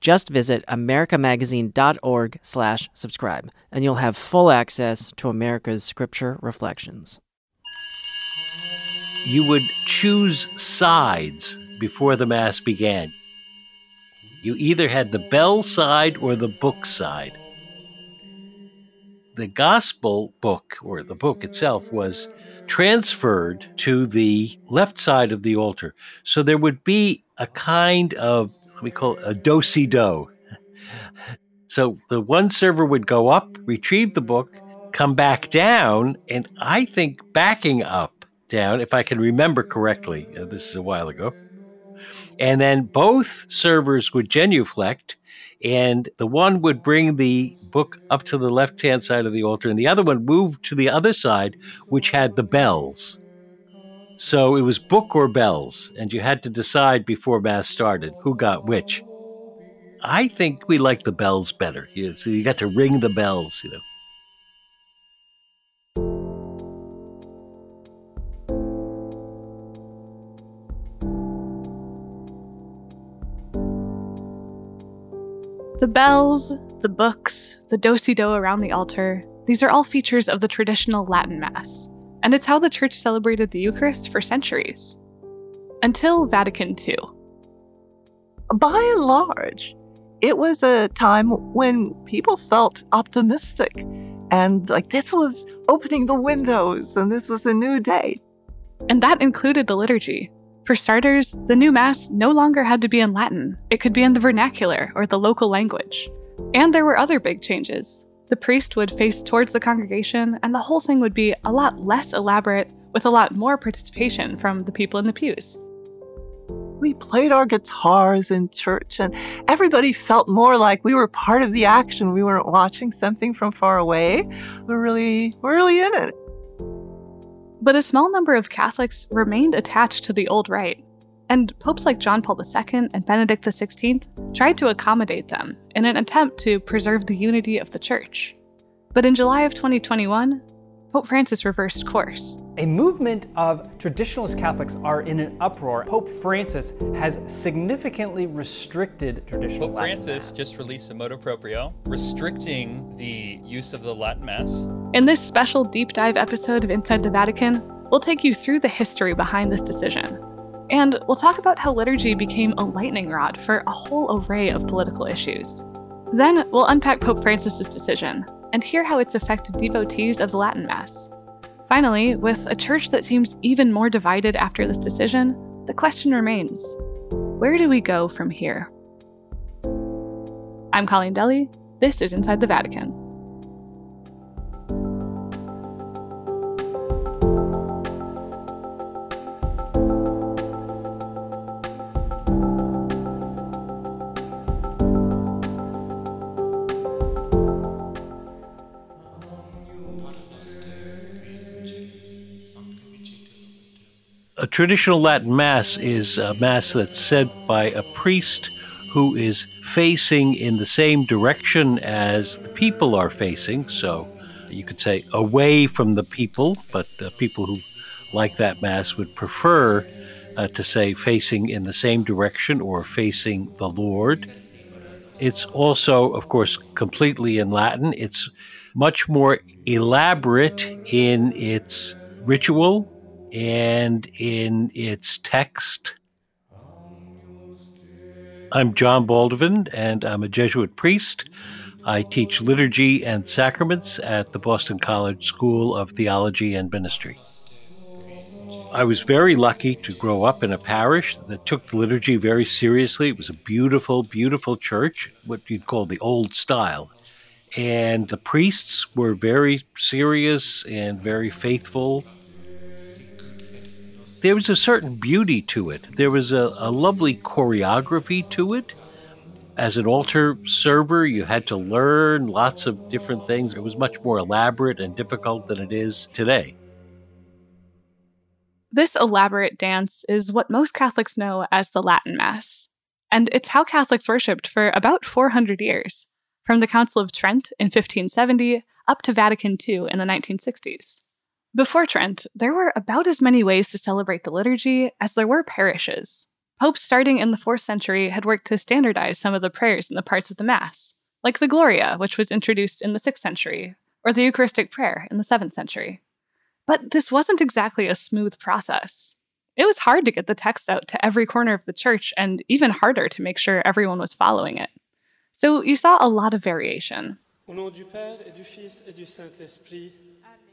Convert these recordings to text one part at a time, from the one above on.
Just visit americamagazine.org slash subscribe, and you'll have full access to America's scripture reflections. You would choose sides before the Mass began. You either had the bell side or the book side. The gospel book, or the book itself, was transferred to the left side of the altar. So there would be a kind of we call it a do si do. So the one server would go up, retrieve the book, come back down, and I think backing up down, if I can remember correctly, uh, this is a while ago. And then both servers would genuflect, and the one would bring the book up to the left hand side of the altar, and the other one moved to the other side, which had the bells. So it was book or bells, and you had to decide before Mass started who got which. I think we like the bells better. You, so you got to ring the bells, you know. The bells, the books, the do si do around the altar, these are all features of the traditional Latin Mass and it's how the Church celebrated the Eucharist for centuries. Until Vatican II. By and large, it was a time when people felt optimistic and like this was opening the windows and this was a new day. And that included the liturgy. For starters, the new Mass no longer had to be in Latin, it could be in the vernacular or the local language. And there were other big changes. The priest would face towards the congregation, and the whole thing would be a lot less elaborate, with a lot more participation from the people in the pews. We played our guitars in church, and everybody felt more like we were part of the action. We weren't watching something from far away. We're really, we're really in it. But a small number of Catholics remained attached to the old rite, and popes like John Paul II and Benedict XVI tried to accommodate them in an attempt to preserve the unity of the Church. But in July of 2021, Pope Francis reversed course. A movement of traditionalist Catholics are in an uproar. Pope Francis has significantly restricted traditional Pope Latin Francis Mass. just released a motu proprio restricting the use of the Latin Mass. In this special deep dive episode of Inside the Vatican, we'll take you through the history behind this decision and we'll talk about how liturgy became a lightning rod for a whole array of political issues. Then we'll unpack Pope Francis's decision and hear how it's affected devotees of the Latin Mass. Finally, with a church that seems even more divided after this decision, the question remains where do we go from here? I'm Colleen Dulle. This is Inside the Vatican. A traditional Latin Mass is a Mass that's said by a priest who is facing in the same direction as the people are facing. So you could say away from the people, but uh, people who like that Mass would prefer uh, to say facing in the same direction or facing the Lord. It's also, of course, completely in Latin. It's much more elaborate in its ritual and in its text. I'm John Baldovin, and I'm a Jesuit priest. I teach liturgy and sacraments at the Boston College School of Theology and Ministry. I was very lucky to grow up in a parish that took the liturgy very seriously. It was a beautiful, beautiful church, what you'd call the old style. And the priests were very serious and very faithful there was a certain beauty to it. There was a, a lovely choreography to it. As an altar server, you had to learn lots of different things. It was much more elaborate and difficult than it is today. This elaborate dance is what most Catholics know as the Latin Mass, and it's how Catholics worshipped for about 400 years, from the Council of Trent in 1570 up to Vatican II in the 1960s. Before Trent, there were about as many ways to celebrate the liturgy as there were parishes. Popes starting in the 4th century had worked to standardize some of the prayers in the parts of the Mass, like the Gloria, which was introduced in the 6th century, or the Eucharistic Prayer in the 7th century. But this wasn't exactly a smooth process. It was hard to get the text out to every corner of the church, and even harder to make sure everyone was following it. So you saw a lot of variation.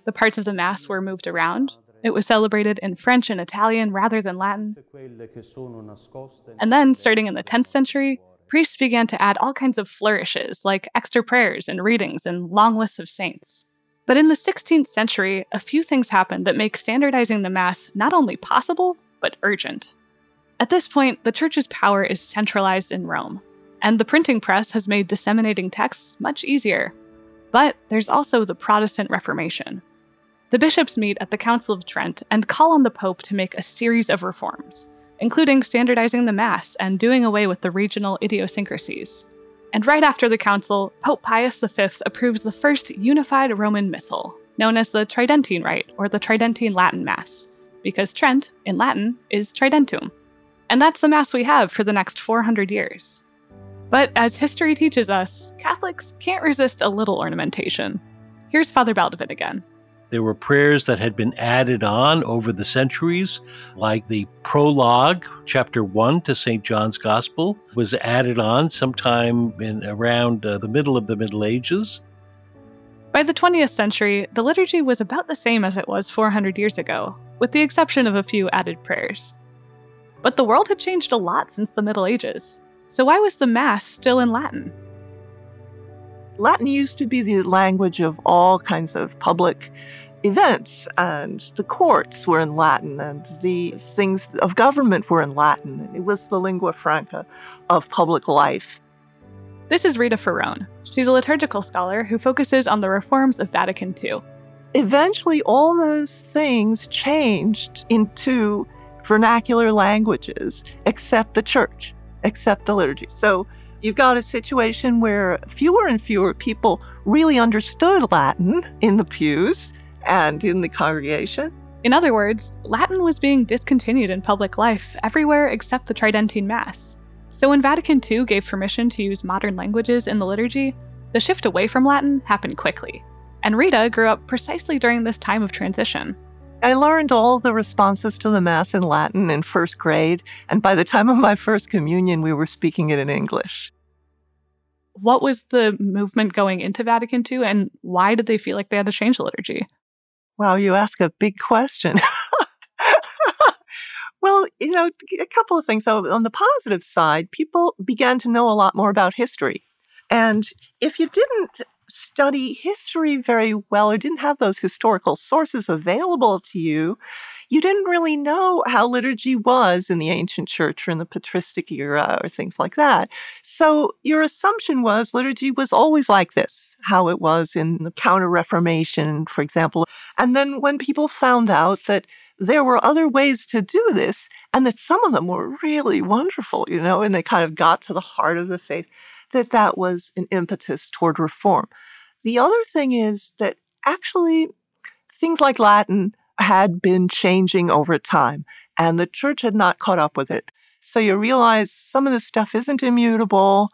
The parts of the Mass were moved around. It was celebrated in French and Italian rather than Latin. And then, starting in the 10th century, priests began to add all kinds of flourishes, like extra prayers and readings and long lists of saints. But in the 16th century, a few things happened that make standardizing the Mass not only possible, but urgent. At this point, the Church's power is centralized in Rome, and the printing press has made disseminating texts much easier. But there's also the Protestant Reformation. The bishops meet at the Council of Trent and call on the Pope to make a series of reforms, including standardizing the Mass and doing away with the regional idiosyncrasies. And right after the council, Pope Pius V approves the first unified Roman Missal, known as the Tridentine Rite or the Tridentine Latin Mass, because Trent, in Latin, is Tridentum. And that's the Mass we have for the next 400 years. But as history teaches us, Catholics can't resist a little ornamentation. Here's Father Baldovin again. There were prayers that had been added on over the centuries, like the prologue, chapter 1 to St. John's Gospel, was added on sometime in around uh, the middle of the Middle Ages. By the 20th century, the liturgy was about the same as it was 400 years ago, with the exception of a few added prayers. But the world had changed a lot since the Middle Ages, so why was the Mass still in Latin? Latin used to be the language of all kinds of public events, and the courts were in Latin, and the things of government were in Latin. It was the lingua franca of public life. This is Rita Ferrone. She's a liturgical scholar who focuses on the reforms of Vatican II. Eventually, all those things changed into vernacular languages, except the church, except the liturgy. So you've got a situation where fewer and fewer people really understood Latin in the pews and in the congregation. In other words, Latin was being discontinued in public life everywhere except the Tridentine Mass. So when Vatican II gave permission to use modern languages in the liturgy, the shift away from Latin happened quickly. And Rita grew up precisely during this time of transition. I learned all the responses to the Mass in Latin in first grade, and by the time of my first communion, we were speaking it in English. What was the movement going into Vatican II, and why did they feel like they had to change the liturgy? Wow, you ask a big question. well, you know, a couple of things. So, on the positive side, people began to know a lot more about history. And if you didn't study history very well or didn't have those historical sources available to you, you didn't really know how liturgy was in the ancient church or in the patristic era or things like that. So your assumption was liturgy was always like this, how it was in the Counter Reformation, for example. And then when people found out that there were other ways to do this and that some of them were really wonderful, you know, and they kind of got to the heart of the faith, that that was an impetus toward reform. The other thing is that actually things like Latin had been changing over time and the church had not caught up with it. So you realize some of this stuff isn't immutable.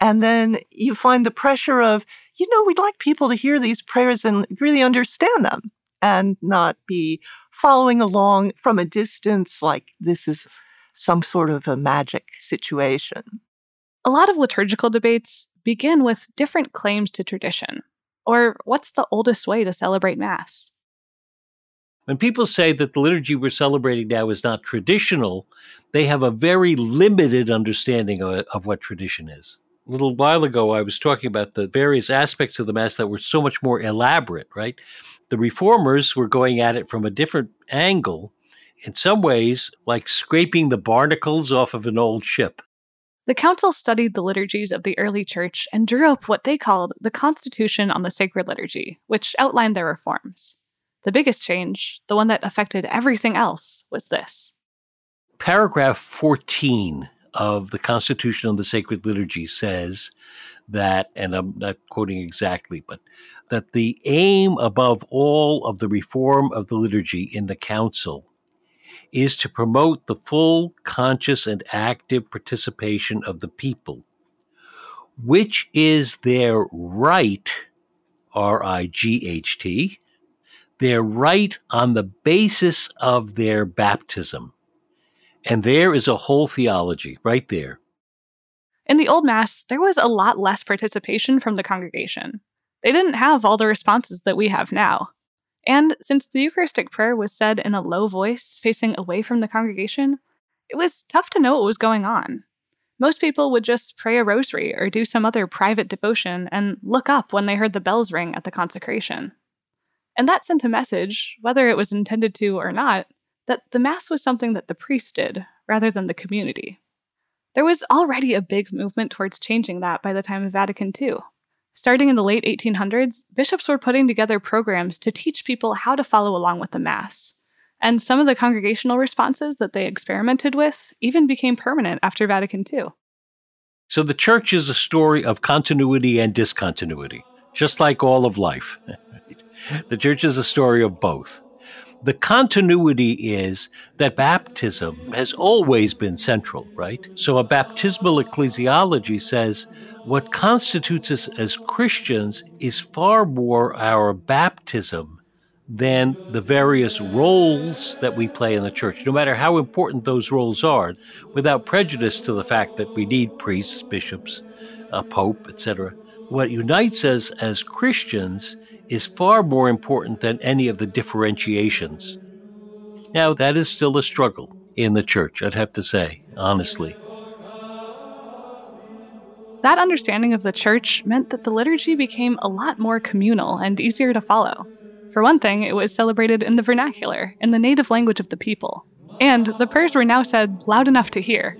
And then you find the pressure of, you know, we'd like people to hear these prayers and really understand them and not be following along from a distance like this is some sort of a magic situation. A lot of liturgical debates begin with different claims to tradition, or what's the oldest way to celebrate Mass? When people say that the liturgy we're celebrating now is not traditional, they have a very limited understanding of, of, what tradition is. A little while ago, I was talking about the various aspects of the Mass that were so much more elaborate, right? The reformers were going at it from a different angle, in some ways, like scraping the barnacles off of an old ship The council studied the liturgies of the early church and drew up what they called the Constitution on the Sacred Liturgy, which outlined their reforms. The biggest change, the one that affected everything else, was this. Paragraph 14 of the Constitution on the Sacred Liturgy says that, and I'm not quoting exactly, but that the aim above all of the reform of the liturgy in the council is to promote the full, conscious, and active participation of the people, which is their right, R I G H T, their right on the basis of their baptism. And there is a whole theology right there. In the Old Mass, there was a lot less participation from the congregation. They didn't have all the responses that we have now. And since the Eucharistic prayer was said in a low voice, facing away from the congregation, it was tough to know what was going on. Most people would just pray a rosary or do some other private devotion and look up when they heard the bells ring at the consecration. And that sent a message, whether it was intended to or not, that the Mass was something that the priest did, rather than the community. There was already a big movement towards changing that by the time of Vatican II. Starting in the late 1800s, bishops were putting together programs to teach people how to follow along with the Mass. And some of the congregational responses that they experimented with even became permanent after Vatican II. So the church is a story of continuity and discontinuity, just like all of life. the church is a story of both. The continuity is that baptism has always been central, right? So a baptismal ecclesiology says what constitutes us as Christians is far more our baptism than the various roles that we play in the church, no matter how important those roles are, without prejudice to the fact that we need priests, bishops, a pope, etc. What unites us as Christians is far more important than any of the differentiations. Now, that is still a struggle in the church, I'd have to say, honestly. That understanding of the church meant that the liturgy became a lot more communal and easier to follow. For one thing, it was celebrated in the vernacular, in the native language of the people. And the prayers were now said loud enough to hear,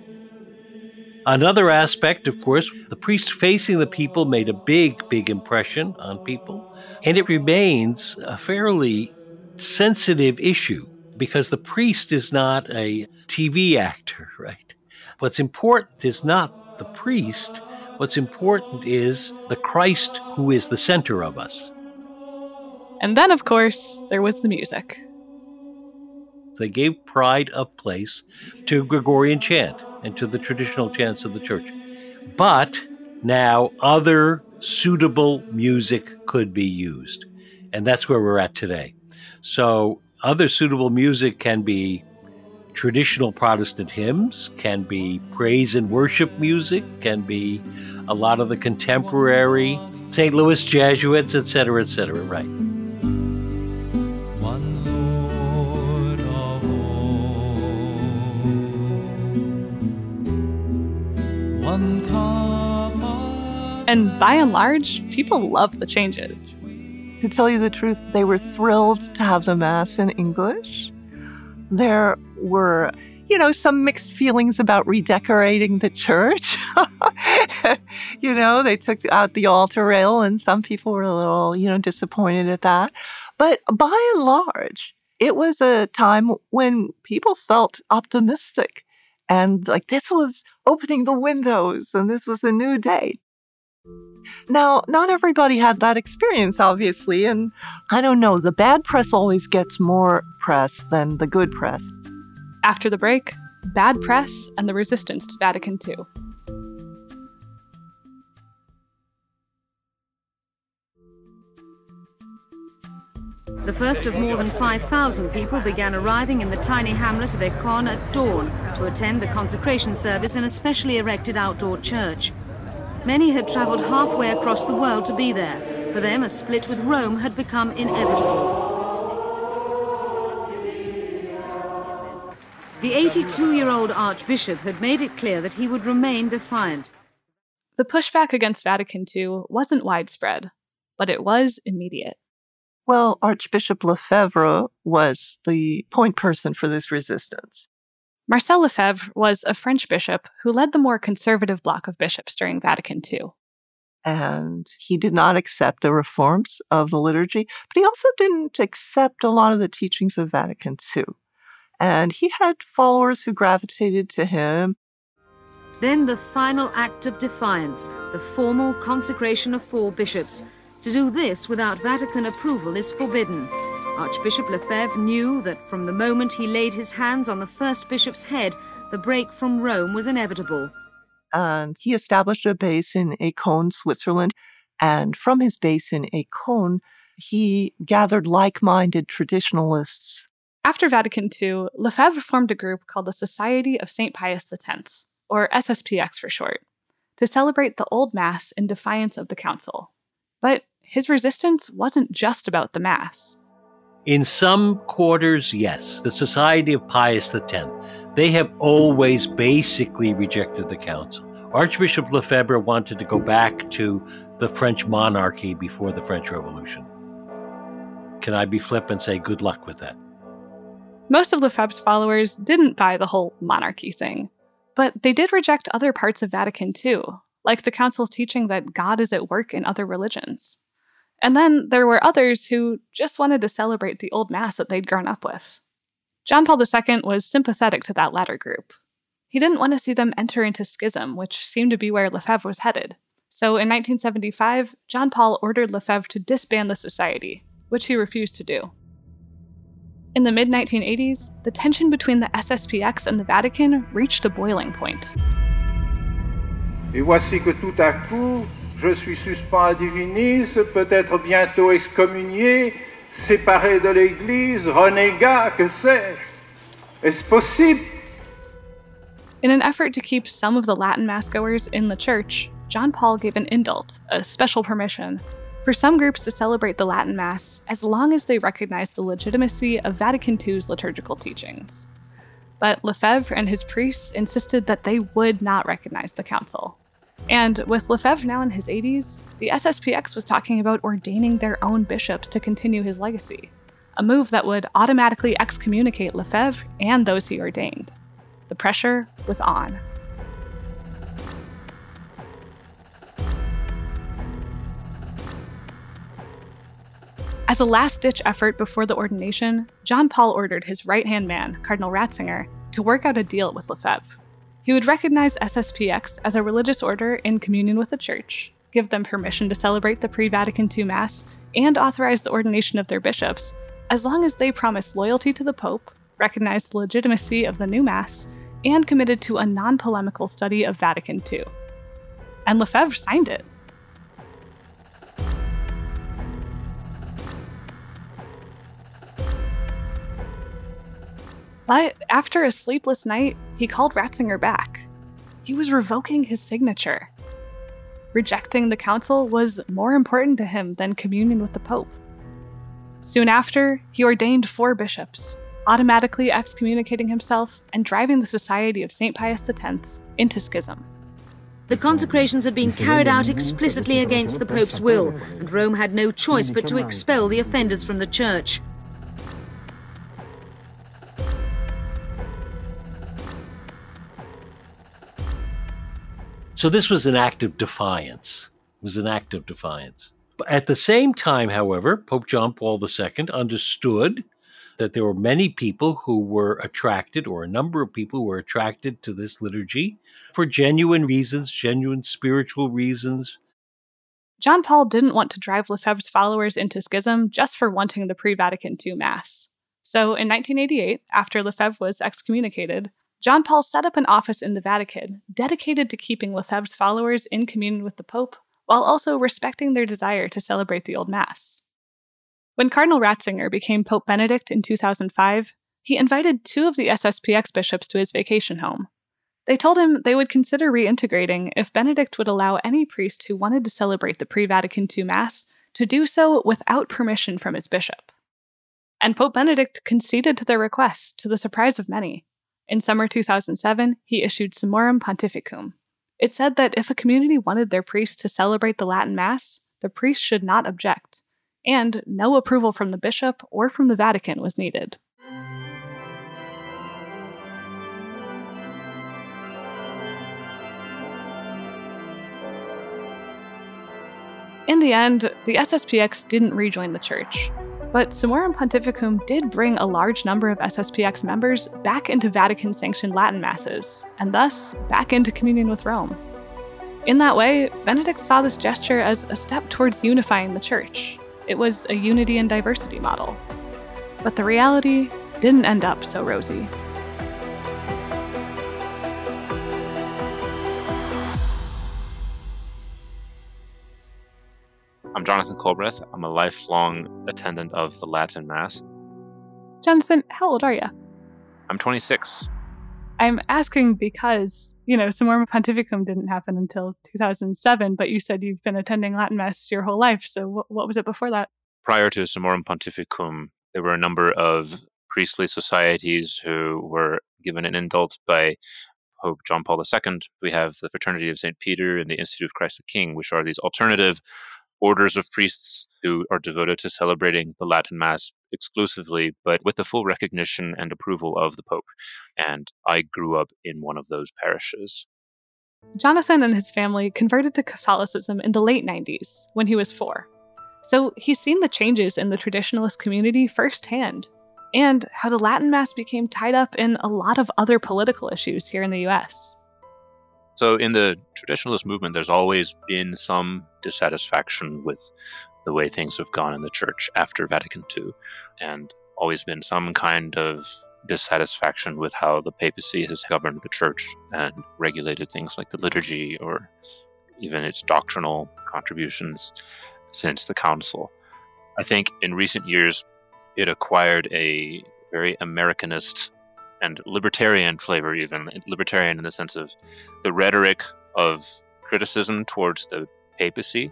Another aspect, of course, the priest facing the people made a big, big impression on people. And it remains a fairly sensitive issue because the priest is not a TV actor, right? What's important is not the priest, what's important is the Christ who is the center of us. And then, of course, there was the music. They gave pride of place to Gregorian chant and to the traditional chants of the church. But now other suitable music could be used. And that's where we're at today. So, other suitable music can be traditional Protestant hymns, can be praise and worship music, can be a lot of the contemporary St. Louis Jesuits, etc., etc., right? And by and large, people loved the changes. To tell you the truth, they were thrilled to have the Mass in English. There were, you know, some mixed feelings about redecorating the church. you know, they took out the altar rail, and some people were a little, you know, disappointed at that. But by and large, it was a time when people felt optimistic and like this was opening the windows and this was a new day. Now, not everybody had that experience, obviously, and I don't know, the bad press always gets more press than the good press. After the break, bad press and the resistance to Vatican II. The first of more than 5,000 people began arriving in the tiny hamlet of Écône at dawn to attend the consecration service in a specially erected outdoor church. Many had travelled halfway across the world to be there. For them, a split with Rome had become inevitable. The 82-year-old archbishop had made it clear that he would remain defiant. The pushback against Vatican II wasn't widespread, but it was immediate. Well, Archbishop Lefebvre was the point person for this resistance. Marcel Lefebvre was a French bishop who led the more conservative bloc of bishops during Vatican II. And he did not accept the reforms of the liturgy, but he also didn't accept a lot of the teachings of Vatican II. And he had followers who gravitated to him. Then the final act of defiance, the formal consecration of four bishops. To do this without Vatican approval is forbidden. Archbishop Lefebvre knew that from the moment he laid his hands on the first bishop's head, the break from Rome was inevitable. And he established a base in Écône, Switzerland. And from his base in Écône, he gathered like minded traditionalists. After Vatican II, Lefebvre formed a group called the Society of St. Pius X, or SSPX for short, to celebrate the Old Mass in defiance of the Council. But his resistance wasn't just about the Mass. In some quarters, yes, the Society of Pius X, they have always basically rejected the council. Archbishop Lefebvre wanted to go back to the French monarchy before the French Revolution. Can I be flip and say good luck with that? Most of Lefebvre's followers didn't buy the whole monarchy thing, but they did reject other parts of Vatican II, like the council's teaching that God is at work in other religions. And then there were others who just wanted to celebrate the old Mass that they'd grown up with. John Paul II was sympathetic to that latter group. He didn't want to see them enter into schism, which seemed to be where Lefebvre was headed. So in 1975, John Paul ordered Lefebvre to disband the society, which he refused to do. In the mid 1980s, the tension between the SSPX and the Vatican reached a boiling point. Et voici que tout à coup, je suis suspend à Divinis, peut-être bientôt excommunié, séparé de l'Église, renégat, que sais-je Est-ce possible In an effort to keep some of the Latin Mass goers in the church, John Paul gave an indult, a special permission, for some groups to celebrate the Latin Mass as long as they recognized the legitimacy of Vatican II's liturgical teachings. But Lefebvre and his priests insisted that they would not recognize the council. And with Lefebvre now in his 80s, the SSPX was talking about ordaining their own bishops to continue his legacy, a move that would automatically excommunicate Lefebvre and those he ordained. The pressure was on. As a last ditch effort before the ordination, John Paul ordered his right hand man, Cardinal Ratzinger, to work out a deal with Lefebvre. He would recognize SSPX as a religious order in communion with the Church, give them permission to celebrate the pre Vatican II Mass, and authorize the ordination of their bishops, as long as they promised loyalty to the Pope, recognized the legitimacy of the new Mass, and committed to a non polemical study of Vatican II. And Lefebvre signed it. But after a sleepless night, he called Ratzinger back. He was revoking his signature. Rejecting the council was more important to him than communion with the Pope. Soon after, he ordained four bishops, automatically excommunicating himself and driving the Society of St. Pius X into schism. The consecrations had been carried out explicitly against the Pope's will, and Rome had no choice but to expel the offenders from the church. So this was an act of defiance. It was an act of defiance. At the same time, however, Pope John Paul II understood that there were many people who were attracted, or a number of people who were attracted to this liturgy for genuine reasons, genuine spiritual reasons. John Paul didn't want to drive Lefebvre's followers into schism just for wanting the pre Vatican II Mass. So in 1988, after Lefebvre was excommunicated, John Paul set up an office in the Vatican dedicated to keeping Lefebvre's followers in communion with the Pope while also respecting their desire to celebrate the Old Mass. When Cardinal Ratzinger became Pope Benedict in 2005, he invited two of the SSPX bishops to his vacation home. They told him they would consider reintegrating if Benedict would allow any priest who wanted to celebrate the pre Vatican II Mass to do so without permission from his bishop. And Pope Benedict conceded to their request, to the surprise of many. In summer 2007, he issued Summorum Pontificum. It said that if a community wanted their priest to celebrate the Latin Mass, the priest should not object, and no approval from the bishop or from the Vatican was needed. In the end, the SSPX didn't rejoin the church, but Summorum Pontificum did bring a large number of SSPX members back into Vatican sanctioned Latin Masses, and thus back into communion with Rome. In that way, Benedict saw this gesture as a step towards unifying the church. It was a unity and diversity model. But the reality didn't end up so rosy. I'm Jonathan Culbreth. I'm a lifelong attendant of the Latin Mass. Jonathan, how old are you? I'm 26. I'm asking because, you know, Summorum Pontificum didn't happen until 2007, but you said you've been attending Latin Mass your whole life. So what, what was it before that? Prior to Summorum Pontificum, there were a number of priestly societies who were given an indult by Pope John Paul II. We have the Fraternity of St. Peter and the Institute of Christ the King, which are these alternative orders of priests who are devoted to celebrating the Latin Mass exclusively, but with the full recognition and approval of the Pope. And I grew up in one of those parishes. Jonathan and his family converted to Catholicism in the late 90s when he was four. So he's seen the changes in the traditionalist community firsthand, and how the Latin Mass became tied up in a lot of other political issues here in the US. So, in the traditionalist movement, there's always been some dissatisfaction with the way things have gone in the church after Vatican II, and always been some kind of dissatisfaction with how the papacy has governed the church and regulated things like the liturgy or even its doctrinal contributions since the council. I think in recent years, it acquired a very Americanist and libertarian flavor, even libertarian in the sense of the rhetoric of criticism towards the papacy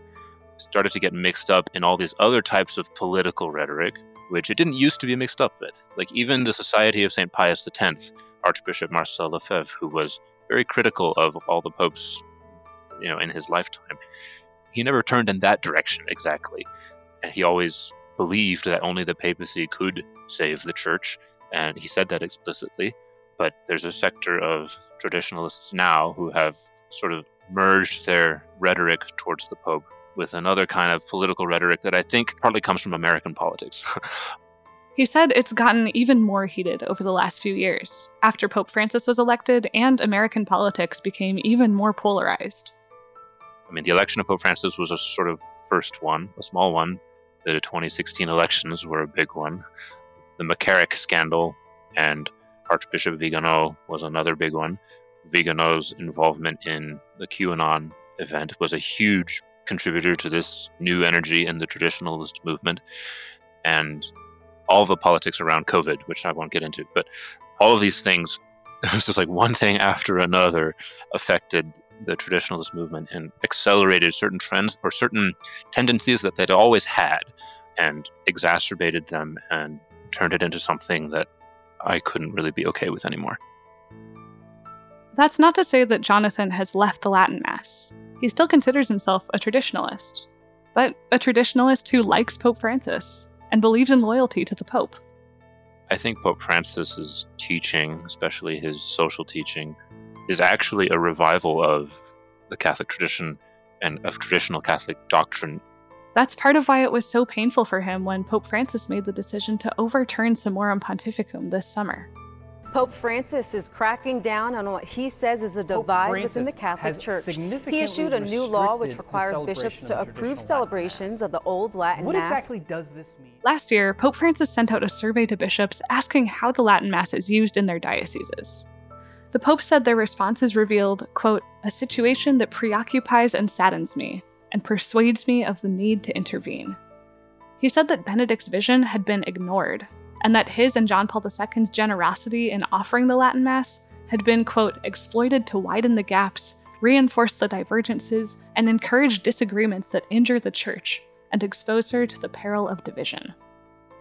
started to get mixed up in all these other types of political rhetoric, which it didn't used to be mixed up with. Like even the Society of St. Pius X, Archbishop Marcel Lefebvre, who was very critical of all the popes, you know, in his lifetime, he never turned in that direction exactly. And he always believed that only the papacy could save the church and he said that explicitly. But there's a sector of traditionalists now who have sort of merged their rhetoric towards the Pope with another kind of political rhetoric that I think partly comes from American politics. he said it's gotten even more heated over the last few years, after Pope Francis was elected and American politics became even more polarized. I mean, the election of Pope Francis was a sort of first one, a small one. The 2016 elections were a big one. The McCarrick scandal and Archbishop Vigano was another big one. Vigano's involvement in the QAnon event was a huge contributor to this new energy in the traditionalist movement. And all the politics around COVID, which I won't get into, but all of these things, it was just like one thing after another affected the traditionalist movement and accelerated certain trends or certain tendencies that they'd always had and exacerbated them and turned it into something that I couldn't really be okay with anymore. That's not to say that Jonathan has left the Latin Mass. He still considers himself a traditionalist, but a traditionalist who likes Pope Francis and believes in loyalty to the Pope. I think Pope Francis's teaching, especially his social teaching, is actually a revival of the Catholic tradition and of traditional Catholic doctrine that's part of why it was so painful for him when Pope Francis made the decision to overturn Summorum Pontificum this summer. Pope Francis is cracking down on what he says is a divide within the Catholic Church. He issued a new law which requires bishops to approve celebrations of the Old Latin what Mass. What exactly does this mean? Last year, Pope Francis sent out a survey to bishops asking how the Latin Mass is used in their dioceses. The Pope said their responses revealed, quote, a situation that preoccupies and saddens me, and persuades me of the need to intervene. He said that Benedict's vision had been ignored, and that his and John Paul II's generosity in offering the Latin Mass had been, quote, exploited to widen the gaps, reinforce the divergences, and encourage disagreements that injure the Church and expose her to the peril of division.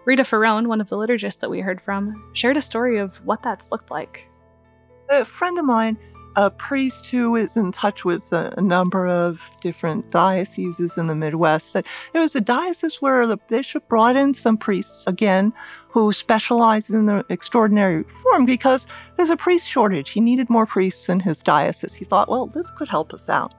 Rita Ferrone, one of the liturgists that we heard from, shared a story of what that's looked like. A friend of mine a priest who is in touch with a, number of different dioceses in the Midwest. That it was a diocese where the bishop brought in some priests again who specialized in the extraordinary form because there's a priest shortage. He needed more priests in his diocese. He thought, well, this could help us out.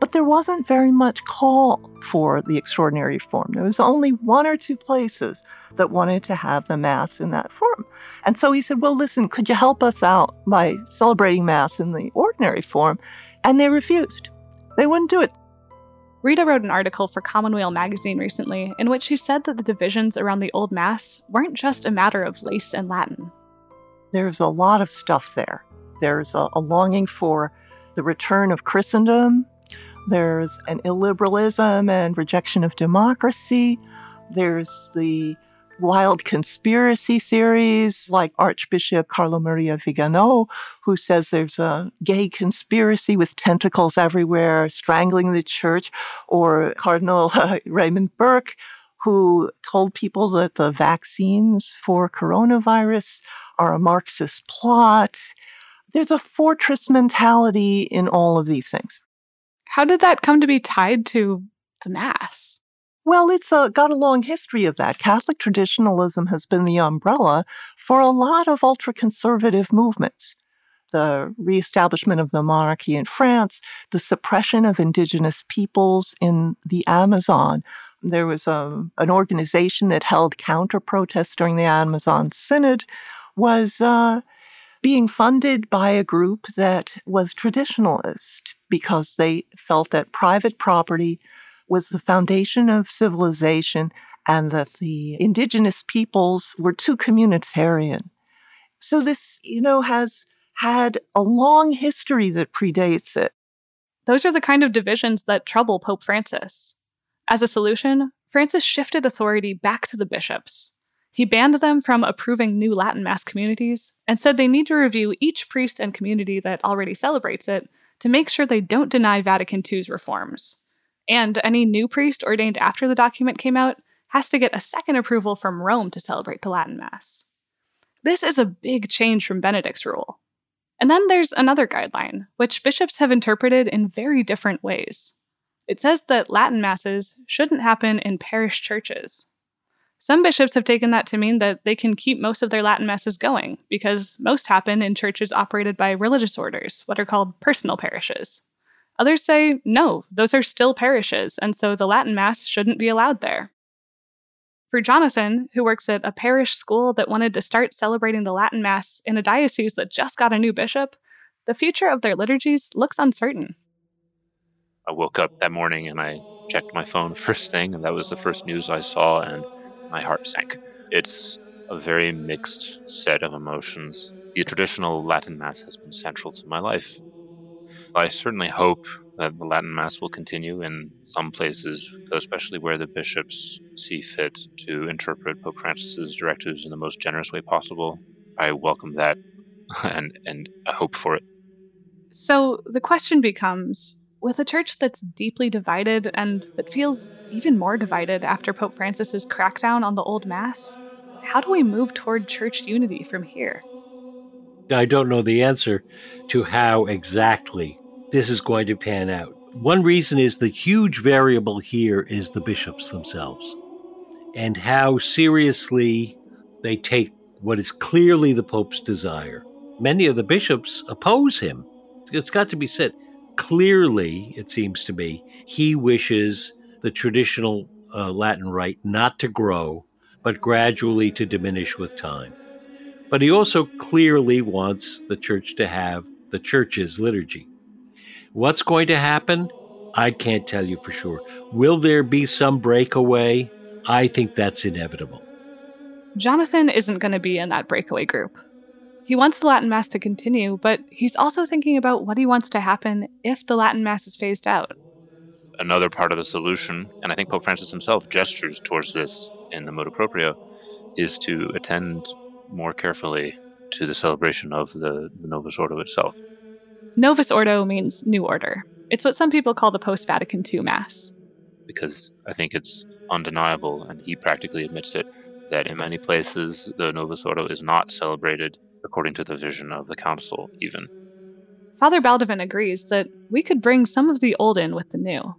But there wasn't very much call for the extraordinary form. There was only one or two places that wanted to have the Mass in that form. And so he said, Well, listen, could you help us out by celebrating Mass in the ordinary form? And they refused. They wouldn't do it. Rita wrote an article for Commonweal magazine recently in which she said that the divisions around the Old Mass weren't just a matter of lace and Latin. There's a lot of stuff there. There's a, a longing for the return of Christendom. There's an illiberalism and rejection of democracy. There's the wild conspiracy theories like Archbishop Carlo Maria Vigano, who says there's a gay conspiracy with tentacles everywhere strangling the church, or Cardinal uh, Raymond Burke, who told people that the vaccines for coronavirus are a Marxist plot. There's a fortress mentality in all of these things. How did that come to be tied to the Mass? Well, it's uh, got a long history of that. Catholic traditionalism has been the umbrella for a lot of ultra conservative movements. The reestablishment of the monarchy in France, the suppression of indigenous peoples in the Amazon. There was a, um, an organization that held counter protests during the Amazon Synod, was uh, being funded by a group that was traditionalist because they felt that private property was the foundation of civilization and that the indigenous peoples were too communitarian. So this, you know, has had a long history that predates it. Those are the kind of divisions that trouble Pope Francis. As a solution, Francis shifted authority back to the bishops. He banned them from approving new Latin Mass communities and said they need to review each priest and community that already celebrates it to make sure they don't deny Vatican II's reforms. And any new priest ordained after the document came out has to get a second approval from Rome to celebrate the Latin Mass. This is a big change from Benedict's rule. And then there's another guideline, which bishops have interpreted in very different ways. It says that Latin Masses shouldn't happen in parish churches. Some bishops have taken that to mean that they can keep most of their Latin Masses going, because most happen in churches operated by religious orders, what are called personal parishes. Others say, no, those are still parishes, and so the Latin Mass shouldn't be allowed there. For Jonathan, who works at a parish school that wanted to start celebrating the Latin Mass in a diocese that just got a new bishop, the future of their liturgies looks uncertain. I woke up that morning and I checked my phone first thing, and that was the first news I saw, and my heart sank. It's a very mixed set of emotions. The traditional Latin Mass has been central to my life I certainly hope that the Latin Mass will continue in some places, especially where the bishops see fit to interpret Pope Francis's directives in the most generous way possible. I welcome that and, and I hope for it. So the question becomes with a church that's deeply divided and that feels even more divided after Pope Francis's crackdown on the Old Mass, how do we move toward church unity from here? I don't know the answer to how exactly this is going to pan out. One reason is the huge variable here is the bishops themselves and how seriously they take what is clearly the Pope's desire. Many of the bishops oppose him. It's got to be said. Clearly, it seems to me, he wishes the traditional uh, Latin rite not to grow, but gradually to diminish with time. But he also clearly wants the church to have the church's liturgy. What's going to happen? I can't tell you for sure. Will there be some breakaway? I think that's inevitable. Jonathan isn't going to be in that breakaway group. He wants the Latin Mass to continue, but he's also thinking about what he wants to happen if the Latin Mass is phased out. Another part of the solution, and I think Pope Francis himself gestures towards this in the Motu Proprio, is to attend more carefully to the celebration of the, the Novus Ordo itself. Novus Ordo means new order. It's what some people call the post Vatican II Mass. Because I think it's undeniable, and he practically admits it, that in many places the Novus Ordo is not celebrated according to the vision of the Council, even. Father Baldovin agrees that we could bring some of the old in with the new.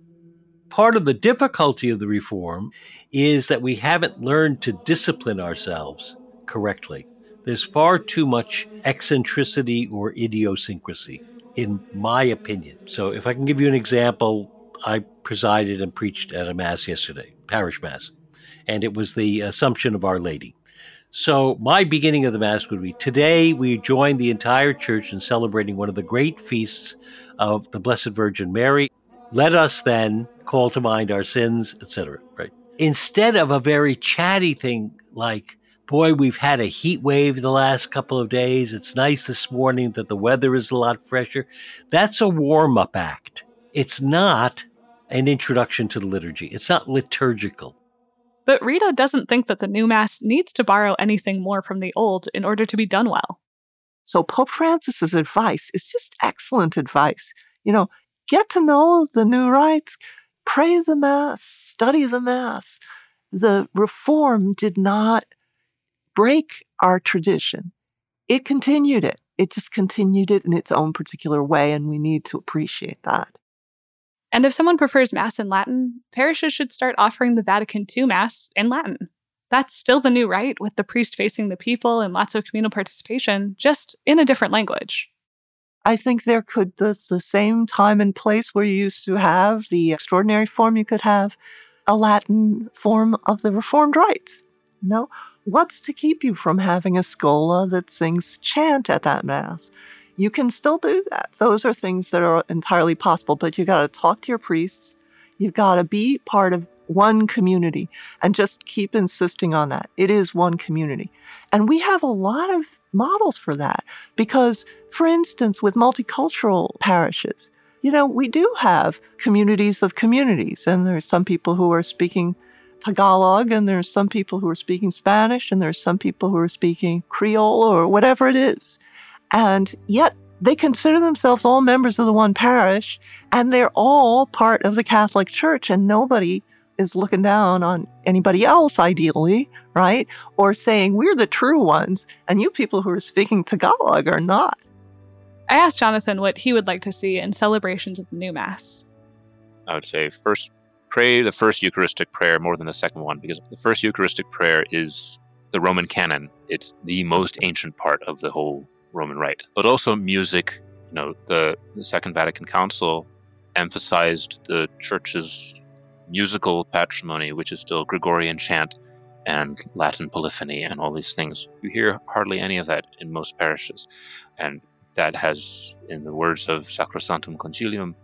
Part of the difficulty of the reform is that we haven't learned to discipline ourselves correctly. There's far too much eccentricity or idiosyncrasy in my opinion. So, if I can give you an example, I presided and preached at a Mass yesterday, parish Mass, and it was the Assumption of Our Lady. So, my beginning of the Mass would be today we join the entire church in celebrating one of the great feasts of the Blessed Virgin Mary. Let us then call to mind our sins, etc. Right? Instead of a very chatty thing like, boy, we've had a heat wave the last couple of days. It's nice this morning that the weather is a lot fresher. That's a warm up act. It's not an introduction to the liturgy, it's not liturgical. But Rita doesn't think that the new Mass needs to borrow anything more from the old in order to be done well. So Pope Francis's advice is just excellent advice. You know, get to know the new rites, pray the Mass, study the Mass. The Reform did not break our tradition. It continued it. It just continued it in its own particular way, and we need to appreciate that. And if someone prefers Mass in Latin, parishes should start offering the Vatican II Mass in Latin. That's still the new rite, with the priest facing the people and lots of communal participation, just in a different language. I think there could, the, the same time and place where you used to have the extraordinary form, you could have a Latin form of the Reformed rites. You know, what's to keep you from having a schola that sings chant at that Mass? you can still do that. Those are things that are entirely possible, but you've got to talk to your priests. You've got to be part of one community and just keep insisting on that. It is one community. And we have a lot of models for that because, for instance, with multicultural parishes, you know, we do have communities of communities, and there are some people who are speaking Tagalog, and there's some people who are speaking Spanish, and there's some people who are speaking Creole or whatever it is. And yet they consider themselves all members of the one parish and they're all part of the Catholic Church and nobody is looking down on anybody else, ideally, right? Or saying we're the true ones and you people who are speaking Tagalog are not. I asked Jonathan what he would like to see in celebrations of the new Mass. I would say first, pray the first Eucharistic prayer more than the second one because the first Eucharistic prayer is the Roman canon. It's the most ancient part of the whole Roman Rite, but also music. You know, the, the Second Vatican Council emphasized the church's musical patrimony, which is still Gregorian chant and Latin polyphony and all these things. You hear hardly any of that in most parishes. And that has, in the words of Sacrosanctum Concilium,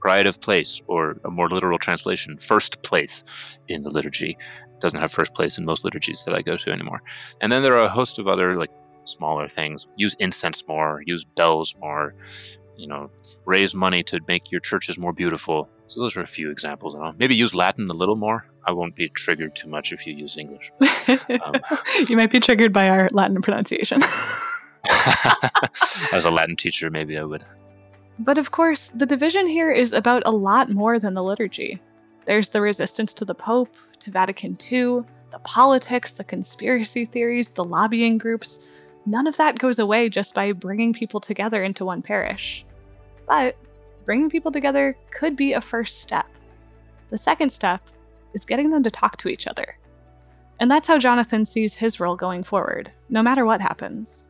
pride of place, or a more literal translation, first place in the liturgy. It doesn't have first place in most liturgies that I go to anymore. And then there are a host of other like smaller things. Use incense more, use bells more, you know, raise money to make your churches more beautiful. So those are a few examples. Maybe use Latin a little more. I won't be triggered too much if you use English. Um, you might be triggered by our Latin pronunciation. As a Latin teacher, maybe I would. But of course, the division here is about a lot more than the liturgy. There's the resistance to the Pope, to Vatican II, the politics, the conspiracy theories, the lobbying groups, none of that goes away just by bringing people together into one parish. But bringing people together could be a first step. The second step is getting them to talk to each other. And that's how Jonathan sees his role going forward, no matter what happens.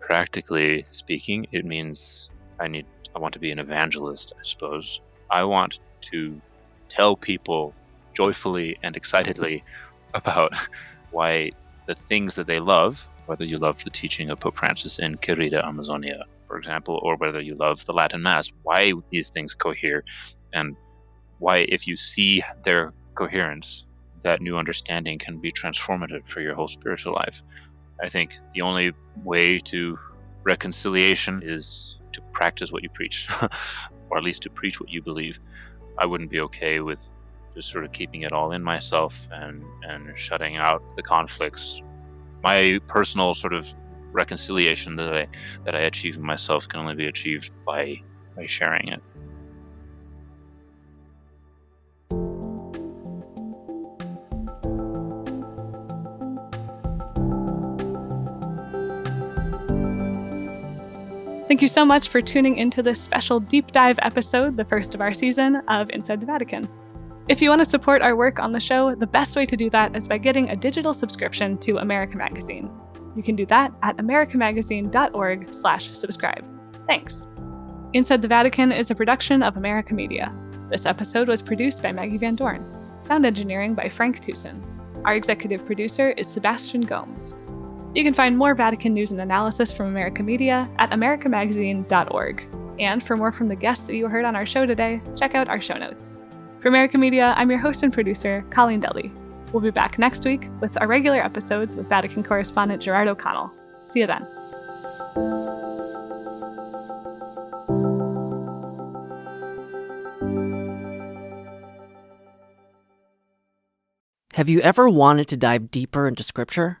Practically speaking, it means I need I want to be an evangelist, I suppose. I want to tell people joyfully and excitedly about why the things that they love whether you love the teaching of Pope Francis in Querida Amazonia, for example, or whether you love the Latin Mass, why these things cohere, and why, if you see their coherence, that new understanding can be transformative for your whole spiritual life. I think the only way to reconciliation is to practice what you preach, or at least to preach what you believe. I wouldn't be okay with just sort of keeping it all in myself and, and shutting out the conflicts my personal sort of reconciliation that I that I achieve in myself can only be achieved by by sharing it. Thank you so much for tuning into this special deep dive episode, the first of our season of Inside the Vatican. If you want to support our work on the show, the best way to do that is by getting a digital subscription to America Magazine. You can do that at americamagazine.org/subscribe. Thanks. Inside the Vatican is a production of America Media. This episode was produced by Maggie Van Dorn. Sound engineering by Frank Tucson. Our executive producer is Sebastian Gomes. You can find more Vatican news and analysis from America Media at americamagazine.org. And for more from the guests that you heard on our show today, check out our show notes. For America Media, I'm your host and producer, Colleen Dulle. We'll be back next week with our regular episodes with Vatican correspondent Gerard O'Connell. See you then. Have you ever wanted to dive deeper into Scripture?